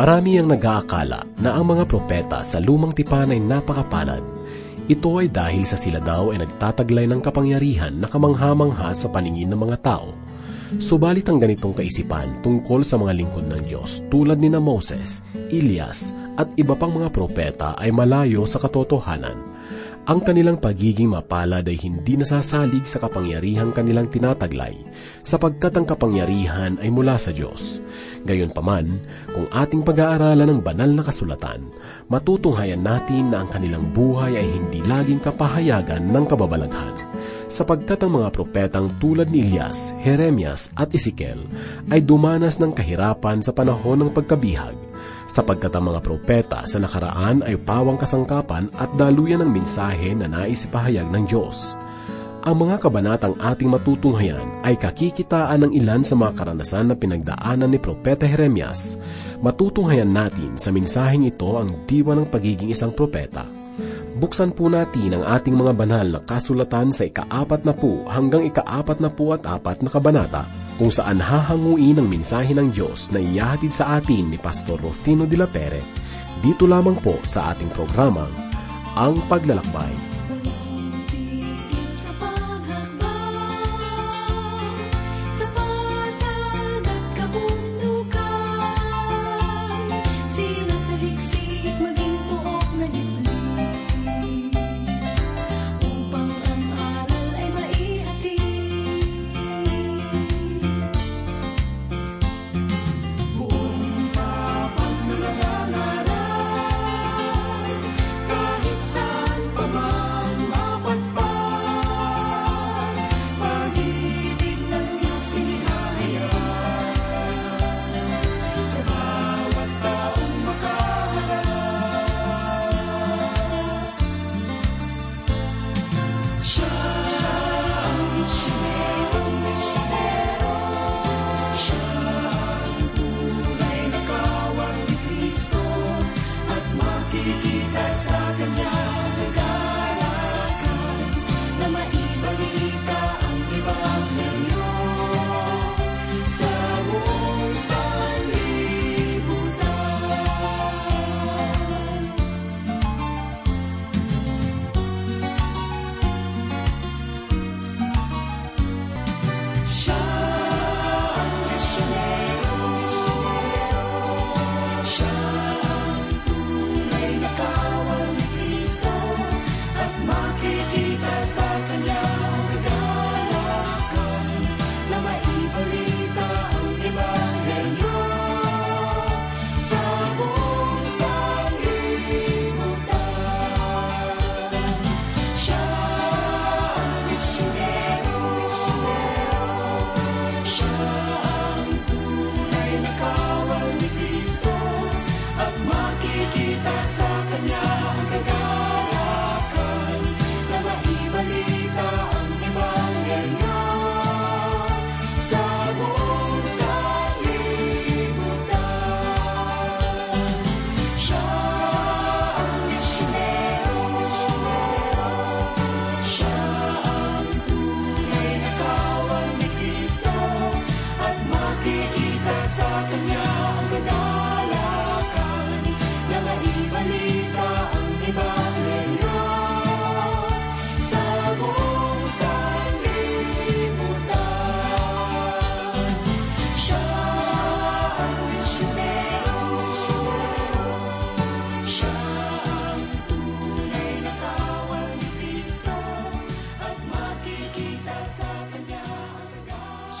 Marami ang nag-aakala na ang mga propeta sa lumang tipan ay napakapalad. Ito ay dahil sa sila daw ay nagtataglay ng kapangyarihan na kamangha-mangha sa paningin ng mga tao. Subalit ang ganitong kaisipan tungkol sa mga lingkod ng Diyos tulad ni na Moses, Elias, at iba pang mga propeta ay malayo sa katotohanan. Ang kanilang pagiging mapalad ay hindi nasasalig sa kapangyarihang kanilang tinataglay, sapagkat ang kapangyarihan ay mula sa Diyos. Gayunpaman, kung ating pag-aaralan ng banal na kasulatan, matutunghayan natin na ang kanilang buhay ay hindi laging kapahayagan ng kababalaghan sapagkat ang mga propetang tulad ni Elias, Jeremias at Ezekiel ay dumanas ng kahirapan sa panahon ng pagkabihag, sapagkat ang mga propeta sa nakaraan ay pawang kasangkapan at daluyan ng mensahe na nais ipahayag ng Diyos. Ang mga kabanatang ating matutunghayan ay kakikitaan ng ilan sa mga karanasan na pinagdaanan ni Propeta Jeremias. Matutunghayan natin sa mensaheng ito ang diwa ng pagiging isang propeta. Buksan po natin ang ating mga banal na kasulatan sa ikaapat na po hanggang ikaapat na po at apat na kabanata kung saan hahanguin ang mensahe ng Diyos na iyahatid sa atin ni Pastor Rufino de la Pere dito lamang po sa ating programang Ang Paglalakbay.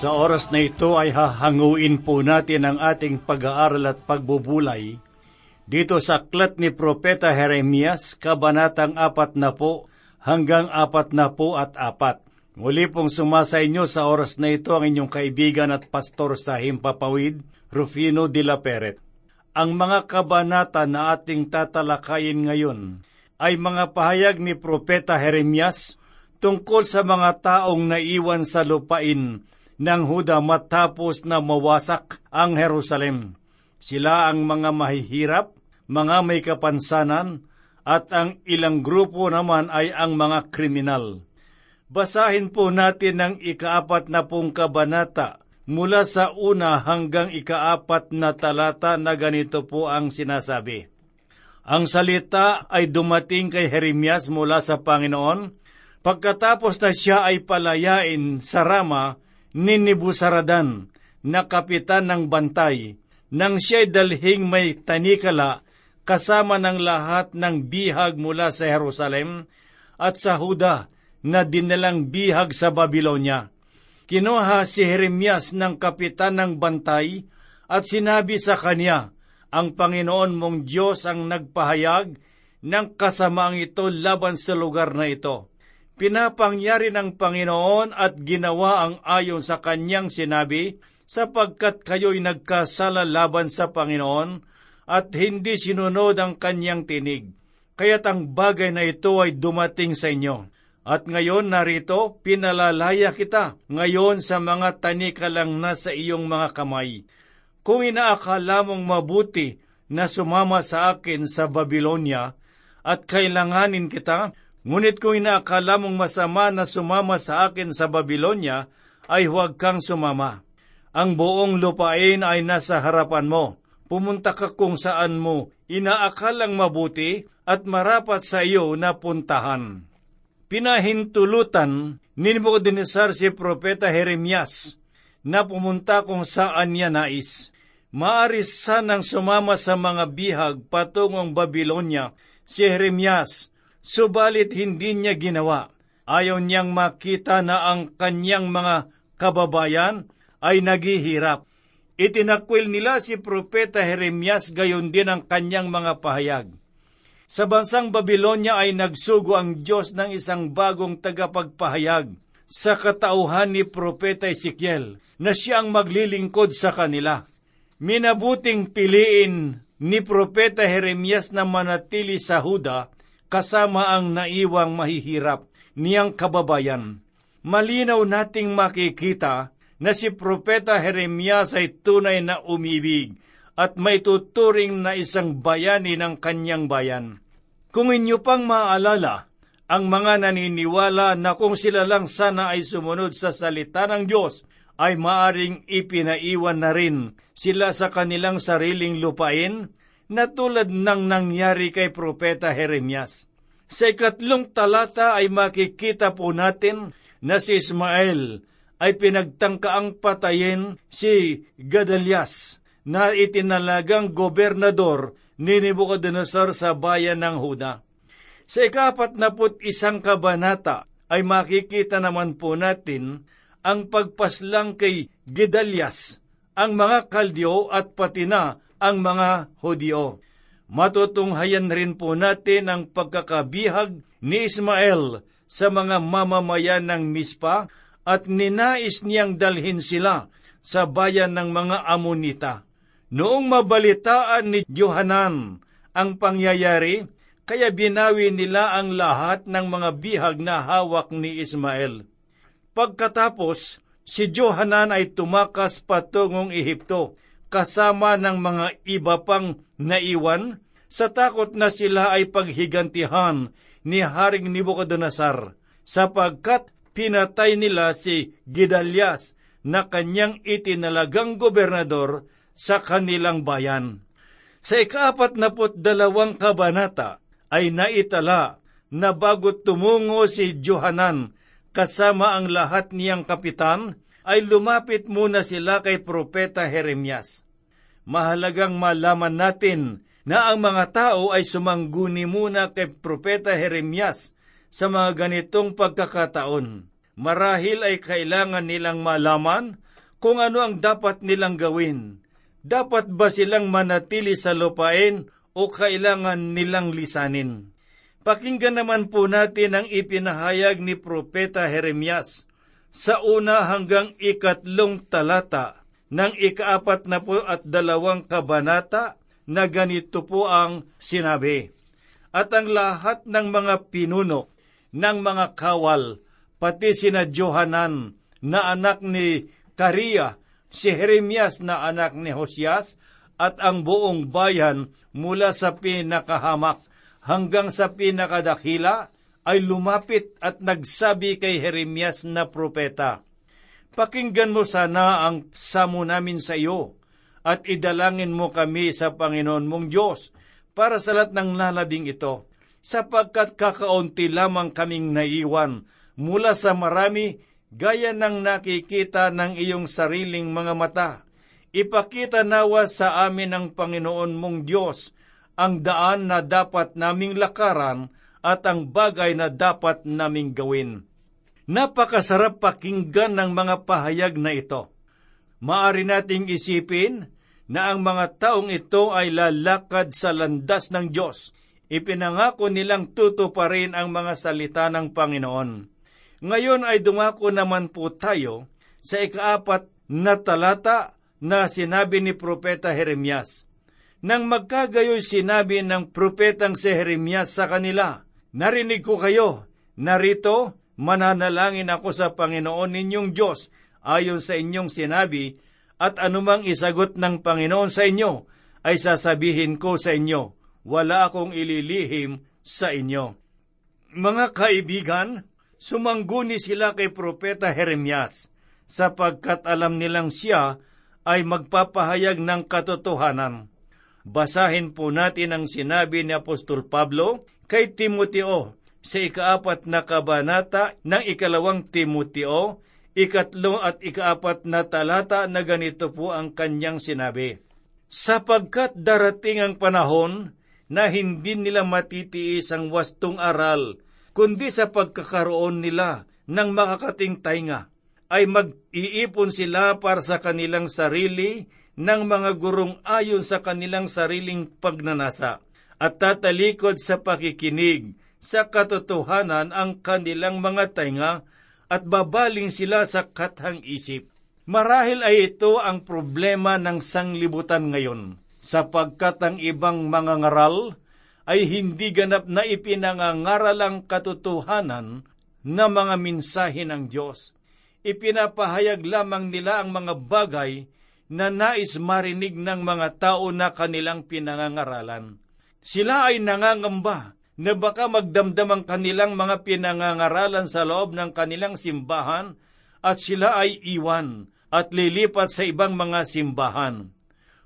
Sa oras na ito ay hahanguin po natin ang ating pag-aaral at pagbubulay dito sa aklat ni Propeta Jeremias, Kabanatang apat na po hanggang apat na po at apat. Muli pong sumasa inyo sa oras na ito ang inyong kaibigan at pastor sa Himpapawid, Rufino de la Peret. Ang mga kabanata na ating tatalakayin ngayon ay mga pahayag ni Propeta Jeremias tungkol sa mga taong naiwan sa lupain ng Huda matapos na mawasak ang Jerusalem. Sila ang mga mahihirap, mga may kapansanan, at ang ilang grupo naman ay ang mga kriminal. Basahin po natin ang ikaapat na pong kabanata mula sa una hanggang ikaapat na talata na ganito po ang sinasabi. Ang salita ay dumating kay Jeremias mula sa Panginoon, pagkatapos na siya ay palayain sa Rama ni Nebuzaradan, na kapitan ng bantay, nang siya'y dalhing may tanikala kasama ng lahat ng bihag mula sa Jerusalem at sa Huda na dinalang bihag sa Babylonia. Kinuha si Jeremias ng kapitan ng bantay at sinabi sa kanya, ang Panginoon mong Diyos ang nagpahayag ng kasamaang ito laban sa lugar na ito. Pinapangyari ng Panginoon at ginawa ang ayon sa kanyang sinabi, sapagkat kayo'y nagkasala laban sa Panginoon at hindi sinunod ang kanyang tinig. Kaya't ang bagay na ito ay dumating sa inyo. At ngayon narito, pinalalaya kita ngayon sa mga tanikalang nasa iyong mga kamay. Kung inaakala mong mabuti na sumama sa akin sa Babylonia at kailanganin kita, ngunit kung inaakala mong masama na sumama sa akin sa Babylonia, ay huwag kang sumama. Ang buong lupain ay nasa harapan mo. Pumunta ka kung saan mo inaakalang mabuti at marapat sa iyo na puntahan. Pinahintulutan ni Nebuchadnezzar si Propeta Jeremias na pumunta kung saan niya nais. Maari sanang sumama sa mga bihag patungong Babylonia si Jeremias, subalit hindi niya ginawa. Ayaw niyang makita na ang kanyang mga kababayan ay naghihirap. Itinakwil nila si Propeta Jeremias gayon din ang kanyang mga pahayag. Sa bansang Babylonia ay nagsugo ang Diyos ng isang bagong tagapagpahayag sa katauhan ni Propeta Ezekiel na siya ang maglilingkod sa kanila. Minabuting piliin ni Propeta Jeremias na manatili sa Huda kasama ang naiwang mahihirap niyang kababayan. Malinaw nating makikita na si Propeta Jeremias ay tunay na umibig at may tuturing na isang bayani ng kanyang bayan. Kung inyo pang maaalala, ang mga naniniwala na kung sila lang sana ay sumunod sa salita ng Diyos, ay maaring ipinaiwan na rin sila sa kanilang sariling lupain na tulad ng nangyari kay Propeta Jeremias. Sa ikatlong talata ay makikita po natin na si Ismael ay pinagtangkaang patayin si Gadalias na itinalagang gobernador ni Nebuchadnezzar sa bayan ng Huda. Sa ikapat na isang kabanata ay makikita naman po natin ang pagpaslang kay Gedalias, ang mga Kaldyo at pati na ang mga Hudyo. Matutunghayan rin po natin ang pagkakabihag ni Ismael sa mga mamamayan ng Mispa at ninais niyang dalhin sila sa bayan ng mga Amonita. Noong mabalitaan ni Johanan ang pangyayari, kaya binawi nila ang lahat ng mga bihag na hawak ni Ismael. Pagkatapos, si Johanan ay tumakas patungong Ehipto, kasama ng mga iba pang naiwan, sa takot na sila ay paghigantihan ni Haring Nebuchadnezzar, sapagkat pinatay nila si Gidalias na kanyang itinalagang gobernador sa kanilang bayan. Sa ikaapat na dalawang kabanata ay naitala na bago tumungo si Johanan kasama ang lahat niyang kapitan, ay lumapit muna sila kay Propeta Jeremias. Mahalagang malaman natin na ang mga tao ay sumangguni muna kay Propeta Jeremias sa mga ganitong pagkakataon. Marahil ay kailangan nilang malaman kung ano ang dapat nilang gawin. Dapat ba silang manatili sa lupain o kailangan nilang lisanin? Pakinggan naman po natin ang ipinahayag ni Propeta Jeremias sa una hanggang ikatlong talata ng ikaapat na po at dalawang kabanata na ganito po ang sinabi. At ang lahat ng mga pinuno ng mga kawal, pati sina Johanan na anak ni Karia, si Jeremias na anak ni Hosias, at ang buong bayan mula sa pinakahamak hanggang sa pinakadakila ay lumapit at nagsabi kay Jeremias na propeta, Pakinggan mo sana ang samo namin sa iyo at idalangin mo kami sa Panginoon mong Diyos para sa lahat ng lalabing ito, sapagkat kakaunti lamang kaming naiwan mula sa marami gaya ng nakikita ng iyong sariling mga mata. Ipakita nawa sa amin ng Panginoon mong Diyos ang daan na dapat naming lakaran at ang bagay na dapat naming gawin. Napakasarap pakinggan ng mga pahayag na ito. Maari nating isipin na ang mga taong ito ay lalakad sa landas ng Diyos. Ipinangako nilang tutuparin ang mga salita ng Panginoon. Ngayon ay dumako naman po tayo sa ikaapat na talata na sinabi ni Propeta Jeremias. Nang magkagayoy sinabi ng propetang si Jeremias sa kanila, Narinig ko kayo, narito, mananalangin ako sa Panginoon ninyong Diyos ayon sa inyong sinabi, at anumang isagot ng Panginoon sa inyo, ay sasabihin ko sa inyo, wala akong ililihim sa inyo. Mga kaibigan, sumangguni sila kay Propeta Jeremias, sapagkat alam nilang siya ay magpapahayag ng katotohanan. Basahin po natin ang sinabi ni Apostol Pablo kay Timoteo sa ikaapat na kabanata ng ikalawang Timoteo, ikatlo at ikaapat na talata na ganito po ang kanyang sinabi. Sapagkat darating ang panahon na hindi nila matitiis ang wastong aral, kundi sa pagkakaroon nila ng makakating tainga, ay mag-iipon sila para sa kanilang sarili ng mga gurong ayon sa kanilang sariling pagnanasa, at tatalikod sa pakikinig sa katotohanan ang kanilang mga tainga at babaling sila sa kathang isip. Marahil ay ito ang problema ng sanglibutan ngayon, sapagkat ang ibang mga ngaral ay hindi ganap na ipinangangaral ang katotohanan na mga minsahe ng Diyos. Ipinapahayag lamang nila ang mga bagay na nais marinig ng mga tao na kanilang pinangangaralan. Sila ay nangangamba na baka magdamdam ang kanilang mga pinangangaralan sa loob ng kanilang simbahan at sila ay iwan at lilipat sa ibang mga simbahan.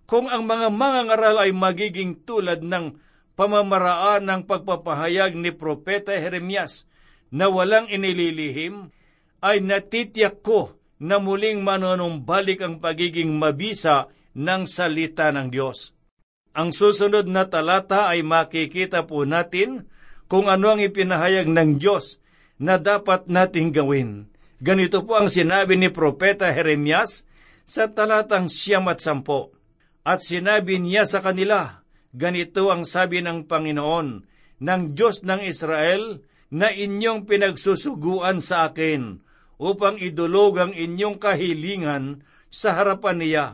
Kung ang mga mangangaral ay magiging tulad ng pamamaraan ng pagpapahayag ni Propeta Jeremias na walang inililihim, ay natitiyak ko na muling manonumbalik ang pagiging mabisa ng salita ng Diyos. Ang susunod na talata ay makikita po natin kung ano ang ipinahayag ng Diyos na dapat nating gawin. Ganito po ang sinabi ni Propeta Jeremias sa talatang siyam at sampo. At sinabi niya sa kanila, ganito ang sabi ng Panginoon, ng Diyos ng Israel, na inyong pinagsusuguan sa akin, upang idulog ang inyong kahilingan sa harapan niya.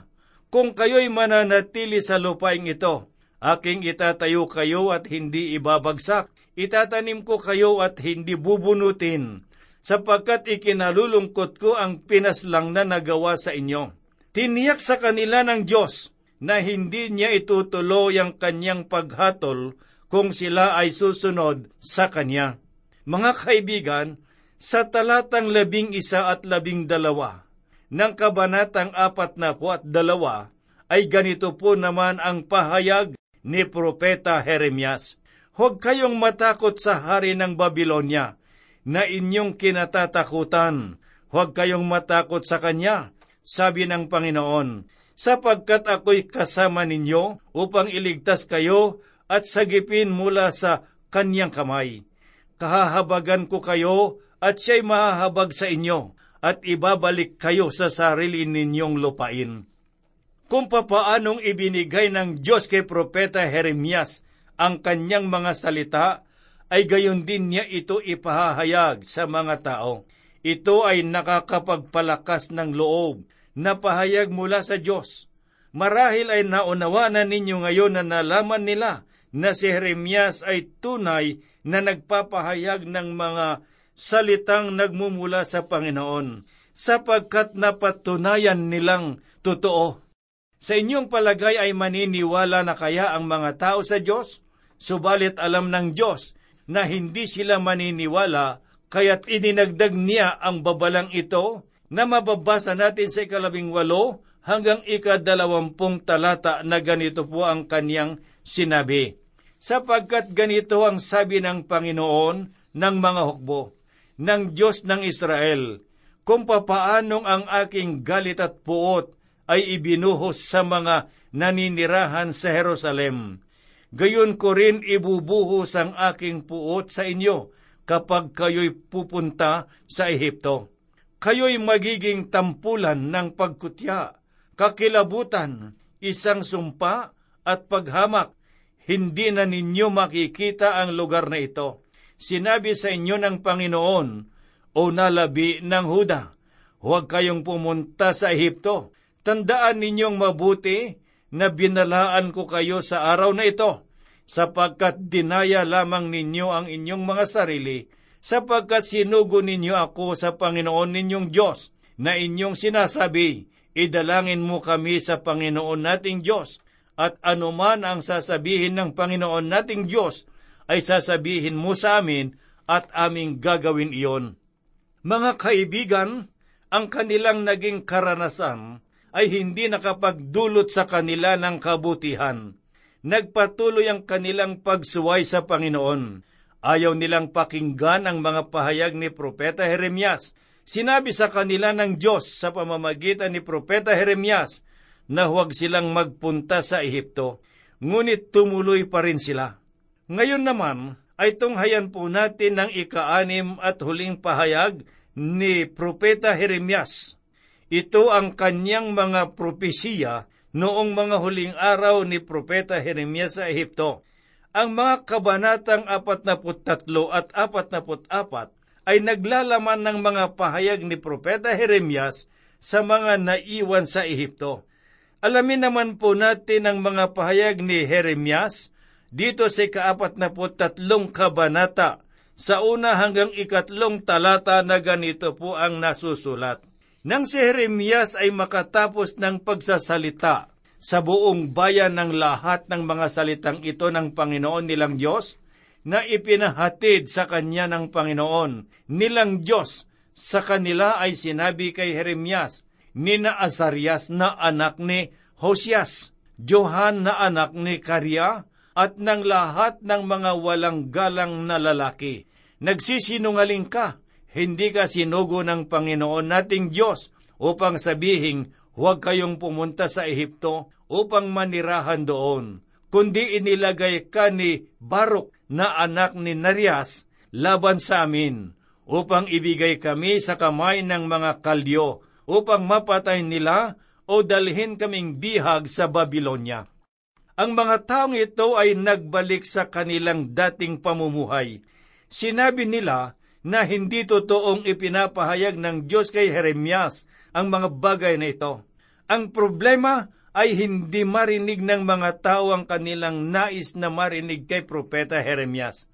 Kung kayo'y mananatili sa lupaing ito, aking itatayo kayo at hindi ibabagsak. Itatanim ko kayo at hindi bubunutin, sapagkat ikinalulungkot ko ang pinaslang na nagawa sa inyo. Tiniyak sa kanila ng Diyos na hindi niya itutuloy ang kanyang paghatol kung sila ay susunod sa kanya. Mga kaibigan, sa talatang labing isa at labing dalawa ng kabanatang apat na po at dalawa ay ganito po naman ang pahayag ni Propeta Jeremias. Huwag kayong matakot sa hari ng Babylonia na inyong kinatatakutan. Huwag kayong matakot sa kanya, sabi ng Panginoon, sapagkat ako'y kasama ninyo upang iligtas kayo at sagipin mula sa kanyang kamay. Kahahabagan ko kayo at siya'y mahahabag sa inyo at ibabalik kayo sa sarili ninyong lupain. Kung papaanong ibinigay ng Diyos kay Propeta Jeremias ang kanyang mga salita, ay gayon din niya ito ipahahayag sa mga tao. Ito ay nakakapagpalakas ng loob na pahayag mula sa Diyos. Marahil ay naunawanan ninyo ngayon na nalaman nila na si Jeremias ay tunay na nagpapahayag ng mga salitang nagmumula sa Panginoon, sapagkat napatunayan nilang totoo. Sa inyong palagay ay maniniwala na kaya ang mga tao sa Diyos? Subalit alam ng Diyos na hindi sila maniniwala, kaya't ininagdag niya ang babalang ito na mababasa natin sa ikalabing walo hanggang ikadalawampung talata na ganito po ang kanyang sinabi. Sapagkat ganito ang sabi ng Panginoon ng mga hukbo, ng Diyos ng Israel, kung papaanong ang aking galit at puot ay ibinuhos sa mga naninirahan sa Jerusalem. Gayon ko rin ibubuhos ang aking puot sa inyo kapag kayo'y pupunta sa Ehipto. Kayo'y magiging tampulan ng pagkutya, kakilabutan, isang sumpa at paghamak. Hindi na ninyo makikita ang lugar na ito. Sinabi sa inyo ng Panginoon, o nalabi ng Huda, huwag kayong pumunta sa Ehipto. Tandaan ninyong mabuti na binalaan ko kayo sa araw na ito, sapagkat dinaya lamang ninyo ang inyong mga sarili, sapagkat sinugo ninyo ako sa Panginoon ninyong Diyos, na inyong sinasabi, idalangin mo kami sa Panginoon nating Diyos, at anuman ang sasabihin ng Panginoon nating Diyos, ay sasabihin mo sa amin at aming gagawin iyon. Mga kaibigan, ang kanilang naging karanasan ay hindi nakapagdulot sa kanila ng kabutihan. Nagpatuloy ang kanilang pagsuway sa Panginoon. Ayaw nilang pakinggan ang mga pahayag ni Propeta Jeremias. Sinabi sa kanila ng Diyos sa pamamagitan ni Propeta Jeremias na huwag silang magpunta sa Ehipto, ngunit tumuloy pa rin sila. Ngayon naman ay tunghayan po natin ang ikaanim at huling pahayag ni Propeta Jeremias. Ito ang kanyang mga propesiya noong mga huling araw ni Propeta Jeremias sa Ehipto. Ang mga kabanatang 43 at 44 ay naglalaman ng mga pahayag ni Propeta Jeremias sa mga naiwan sa Ehipto. Alamin naman po natin ang mga pahayag ni Jeremias dito sa ikaapat na po tatlong kabanata sa una hanggang ikatlong talata na ganito po ang nasusulat. Nang si Jeremias ay makatapos ng pagsasalita sa buong bayan ng lahat ng mga salitang ito ng Panginoon nilang Diyos, na ipinahatid sa kanya ng Panginoon nilang Diyos sa kanila ay sinabi kay Jeremias, ni na Azarias na anak ni Hosias, Johan na anak ni Karya, at ng lahat ng mga walang galang na lalaki. Nagsisinungaling ka, hindi ka sinugo ng Panginoon nating Diyos upang sabihin, huwag kayong pumunta sa Ehipto upang manirahan doon, kundi inilagay ka ni Baruk na anak ni Narias laban sa amin, upang ibigay kami sa kamay ng mga kalyo, upang mapatay nila o dalhin kaming bihag sa Babylonia. Ang mga taong ito ay nagbalik sa kanilang dating pamumuhay. Sinabi nila na hindi totoong ipinapahayag ng Diyos kay Jeremias ang mga bagay na ito. Ang problema ay hindi marinig ng mga tao ang kanilang nais na marinig kay Propeta Jeremias.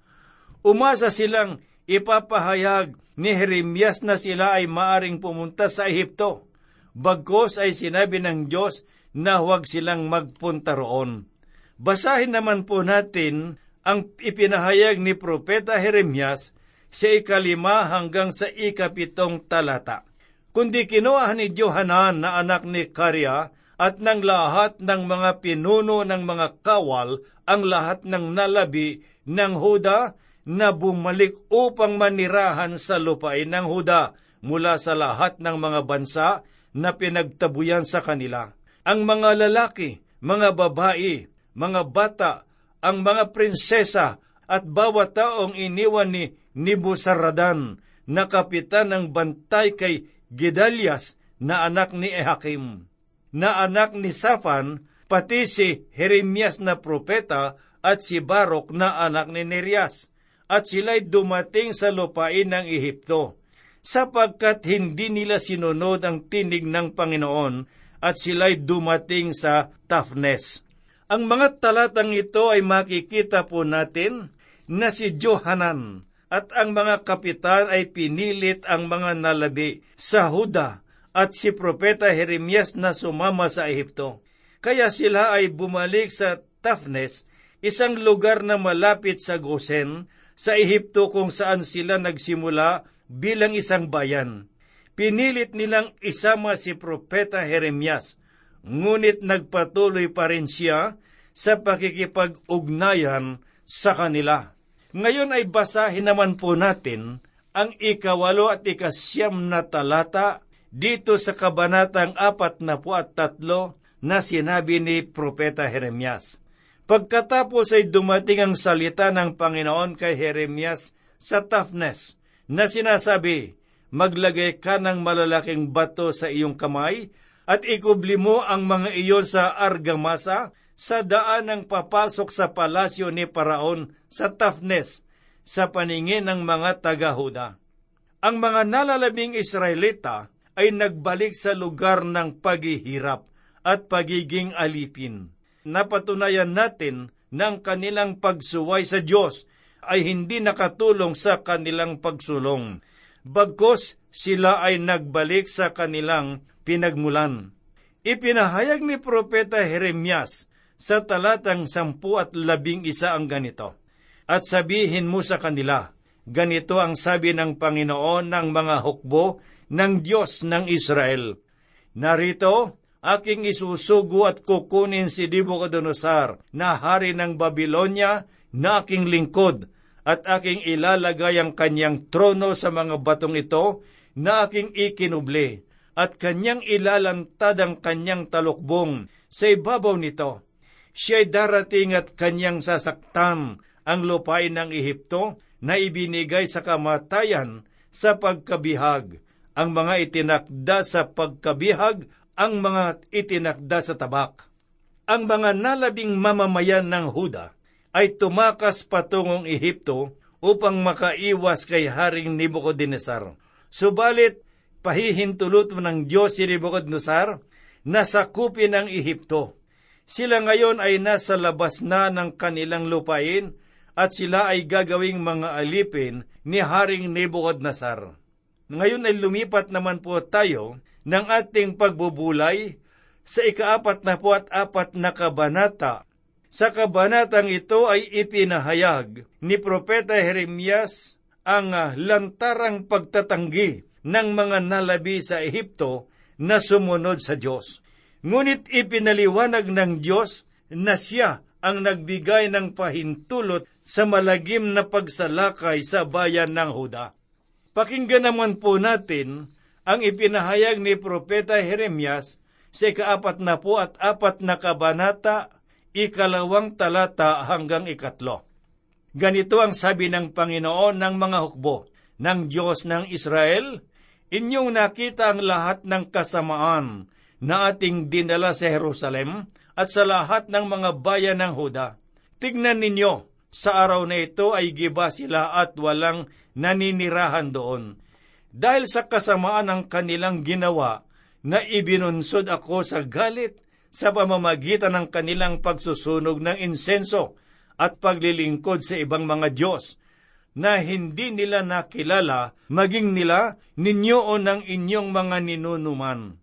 Umasa silang ipapahayag ni Jeremias na sila ay maaring pumunta sa Ehipto. Bagkos ay sinabi ng Diyos na huwag silang magpunta roon. Basahin naman po natin ang ipinahayag ni Propeta Jeremias sa ikalima hanggang sa ikapitong talata. Kundi kinuha ni Johanan na anak ni Karya at ng lahat ng mga pinuno ng mga kawal ang lahat ng nalabi ng Huda na bumalik upang manirahan sa lupain ng Huda mula sa lahat ng mga bansa na pinagtabuyan sa kanila. Ang mga lalaki, mga babae, mga bata, ang mga prinsesa at bawat taong iniwan ni Nibusaradan na kapitan ng bantay kay Gedalias na anak ni Ehakim, na anak ni Safan, pati si Jeremias na propeta at si Barok na anak ni Nerias, at sila'y dumating sa lupain ng Ehipto, sapagkat hindi nila sinunod ang tinig ng Panginoon at sila'y dumating sa Tafnes. Ang mga talatang ito ay makikita po natin na si Johanan at ang mga kapitan ay pinilit ang mga nalabi sa Huda at si Propeta Jeremias na sumama sa Ehipto. Kaya sila ay bumalik sa Tafnes, isang lugar na malapit sa Gosen, sa Ehipto kung saan sila nagsimula bilang isang bayan. Pinilit nilang isama si Propeta Jeremias, ngunit nagpatuloy pa rin siya sa pakikipag-ugnayan sa kanila. Ngayon ay basahin naman po natin ang ikawalo at ikasyam na talata dito sa kabanatang apat na po at tatlo na sinabi ni Propeta Jeremias. Pagkatapos ay dumating ang salita ng Panginoon kay Jeremias sa toughness na sinasabi, Maglagay ka ng malalaking bato sa iyong kamay at ikubli mo ang mga iyon sa argamasa sa daan ng papasok sa palasyo ni Paraon sa toughness sa paningin ng mga taga-Huda. Ang mga nalalabing Israelita ay nagbalik sa lugar ng paghihirap at pagiging alipin. Napatunayan natin na ang kanilang pagsuway sa Diyos ay hindi nakatulong sa kanilang pagsulong. Bagkos sila ay nagbalik sa kanilang pinagmulan. Ipinahayag ni Propeta Jeremias sa talatang sampu at labing isa ang ganito. At sabihin mo sa kanila, ganito ang sabi ng Panginoon ng mga hukbo ng Diyos ng Israel. Narito, aking isusugo at kukunin si Dibucodonosar na hari ng Babylonia na aking lingkod at aking ilalagay ang kanyang trono sa mga batong ito na aking ikinubli at kanyang ilalantad ang kanyang talukbong sa ibabaw nito. Siya'y darating at kanyang sasaktan ang lupain ng Ehipto na ibinigay sa kamatayan sa pagkabihag, ang mga itinakda sa pagkabihag, ang mga itinakda sa tabak. Ang mga nalabing mamamayan ng Huda ay tumakas patungong Ehipto upang makaiwas kay Haring Nebuchadnezzar. Subalit, pahihintulot ng Diyos si Nebuchadnezzar na sakupin ang Ehipto. Sila ngayon ay nasa labas na ng kanilang lupain at sila ay gagawing mga alipin ni Haring Nebuchadnezzar. Ngayon ay lumipat naman po tayo ng ating pagbubulay sa ikaapat na po at apat na kabanata sa kabanatang ito ay ipinahayag ni Propeta Jeremias ang lantarang pagtatanggi ng mga nalabi sa Ehipto na sumunod sa Diyos. Ngunit ipinaliwanag ng Diyos na siya ang nagbigay ng pahintulot sa malagim na pagsalakay sa bayan ng Huda. Pakinggan naman po natin ang ipinahayag ni Propeta Jeremias sa ikaapat na po at apat na kabanata ikalawang talata hanggang ikatlo. Ganito ang sabi ng Panginoon ng mga hukbo ng Diyos ng Israel, Inyong nakita ang lahat ng kasamaan na ating dinala sa Jerusalem at sa lahat ng mga bayan ng Huda. Tignan ninyo, sa araw na ito ay giba sila at walang naninirahan doon. Dahil sa kasamaan ng kanilang ginawa, na ibinunsod ako sa galit sa pamamagitan ng kanilang pagsusunog ng insenso at paglilingkod sa ibang mga Diyos na hindi nila nakilala maging nila ninyo o ng inyong mga ninunuman.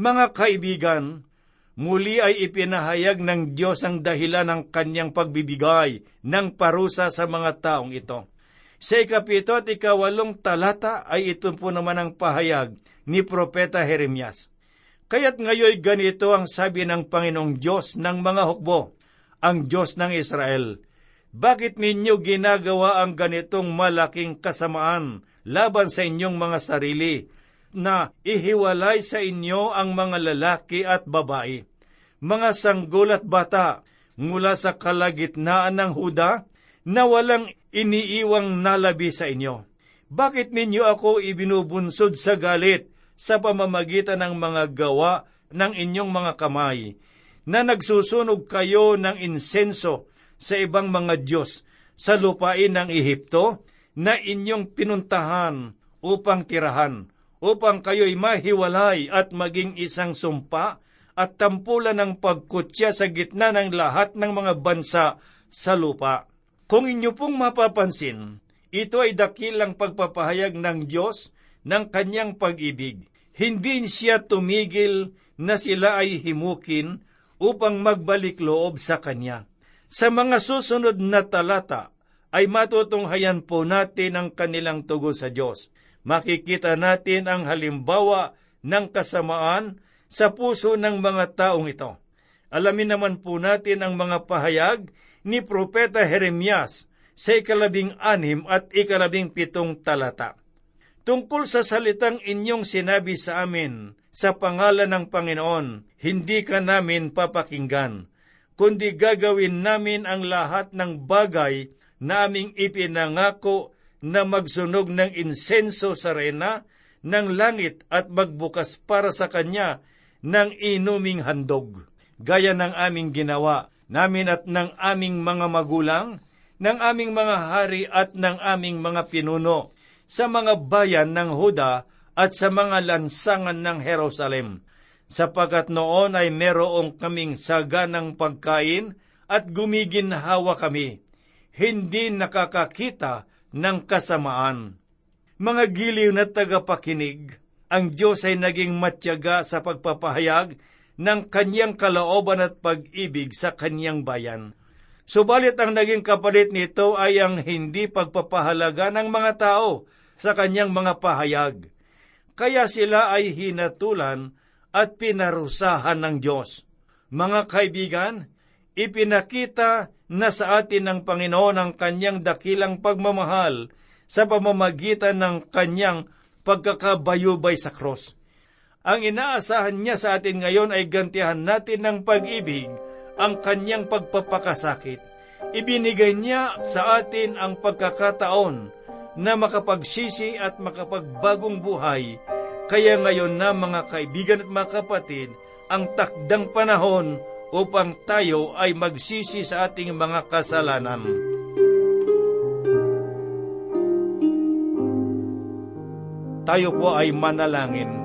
Mga kaibigan, muli ay ipinahayag ng Diyos ang dahilan ng kanyang pagbibigay ng parusa sa mga taong ito. Sa ikapito at ikawalong talata ay ito po naman ang pahayag ni Propeta Jeremias. Kaya't ngayoy ganito ang sabi ng Panginoong Diyos ng mga hukbo, ang Diyos ng Israel. Bakit ninyo ginagawa ang ganitong malaking kasamaan laban sa inyong mga sarili, na ihiwalay sa inyo ang mga lalaki at babae, mga sanggol at bata mula sa kalagitnaan ng Huda na walang iniiwang nalabi sa inyo? Bakit ninyo ako ibinubunsod sa galit sa pamamagitan ng mga gawa ng inyong mga kamay, na nagsusunog kayo ng insenso sa ibang mga Diyos sa lupain ng Ehipto na inyong pinuntahan upang tirahan, upang kayo'y mahiwalay at maging isang sumpa at tampulan ng pagkutya sa gitna ng lahat ng mga bansa sa lupa. Kung inyo pong mapapansin, ito ay dakilang pagpapahayag ng Diyos ng kanyang pag-ibig. Hindi siya tumigil na sila ay himukin upang magbalik loob sa Kanya. Sa mga susunod na talata ay matutunghayan po natin ang kanilang tugo sa Diyos. makikita natin ang halimbawa ng kasamaan sa puso ng mga taong ito. Alamin naman po natin ang mga pahayag ni Propeta Jeremias sa ikalabing anim at ikalabing pitong talata. Tungkol sa salitang inyong sinabi sa amin, sa pangalan ng Panginoon, hindi ka namin papakinggan, kundi gagawin namin ang lahat ng bagay na aming ipinangako na magsunog ng insenso sa rena ng langit at magbukas para sa Kanya ng inuming handog. Gaya ng aming ginawa namin at ng aming mga magulang, ng aming mga hari at ng aming mga pinuno, sa mga bayan ng Huda at sa mga lansangan ng Jerusalem, sapagkat noon ay merong kaming saganang pagkain at gumiginhawa kami, hindi nakakakita ng kasamaan. Mga giliw na tagapakinig, ang Diyos ay naging matyaga sa pagpapahayag ng kanyang kalooban at pag-ibig sa kanyang bayan. Subalit ang naging kapalit nito ay ang hindi pagpapahalaga ng mga tao sa kanyang mga pahayag. Kaya sila ay hinatulan at pinarusahan ng Diyos. Mga kaibigan, ipinakita na sa atin ng Panginoon ang kanyang dakilang pagmamahal sa pamamagitan ng kanyang pagkakabayubay sa cross. Ang inaasahan niya sa atin ngayon ay gantihan natin ng pag-ibig ang kanyang pagpapakasakit. Ibinigay niya sa atin ang pagkakataon na makapagsisi at makapagbagong buhay. Kaya ngayon na mga kaibigan at mga kapatid, ang takdang panahon upang tayo ay magsisi sa ating mga kasalanan. Tayo po ay manalangin.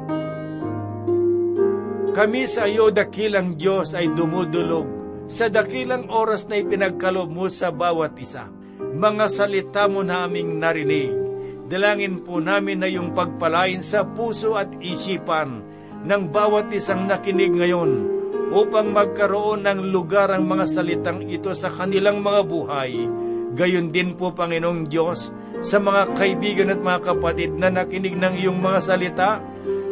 Kami sa iyo, dakilang Diyos, ay dumudulog sa dakilang oras na ipinagkalob mo sa bawat isa. Mga salita mo naming narinig. Dalangin po namin na yung pagpalain sa puso at isipan ng bawat isang nakinig ngayon upang magkaroon ng lugar ang mga salitang ito sa kanilang mga buhay. Gayon din po, Panginoong Diyos, sa mga kaibigan at mga kapatid na nakinig ng iyong mga salita,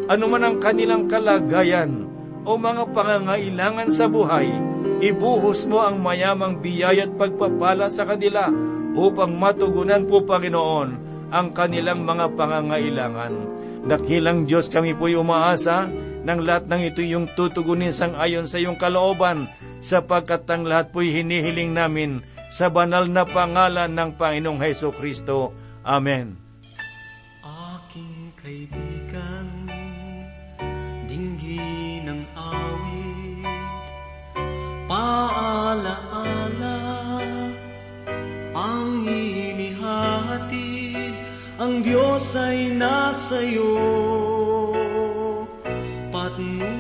anuman ang kanilang kalagayan o mga pangangailangan sa buhay, ibuhos mo ang mayamang biyaya at pagpapala sa kanila upang matugunan po, Panginoon, ang kanilang mga pangangailangan. Dakilang Diyos kami po'y umaasa ng lahat ng ito yung tutugunin sang ayon sa iyong kalooban, sapagkat ang lahat po'y hinihiling namin sa banal na pangalan ng Panginoong Heso Kristo. Amen. Paalaala, ang inihatid, ang Diyos ay nasa iyo, patnubay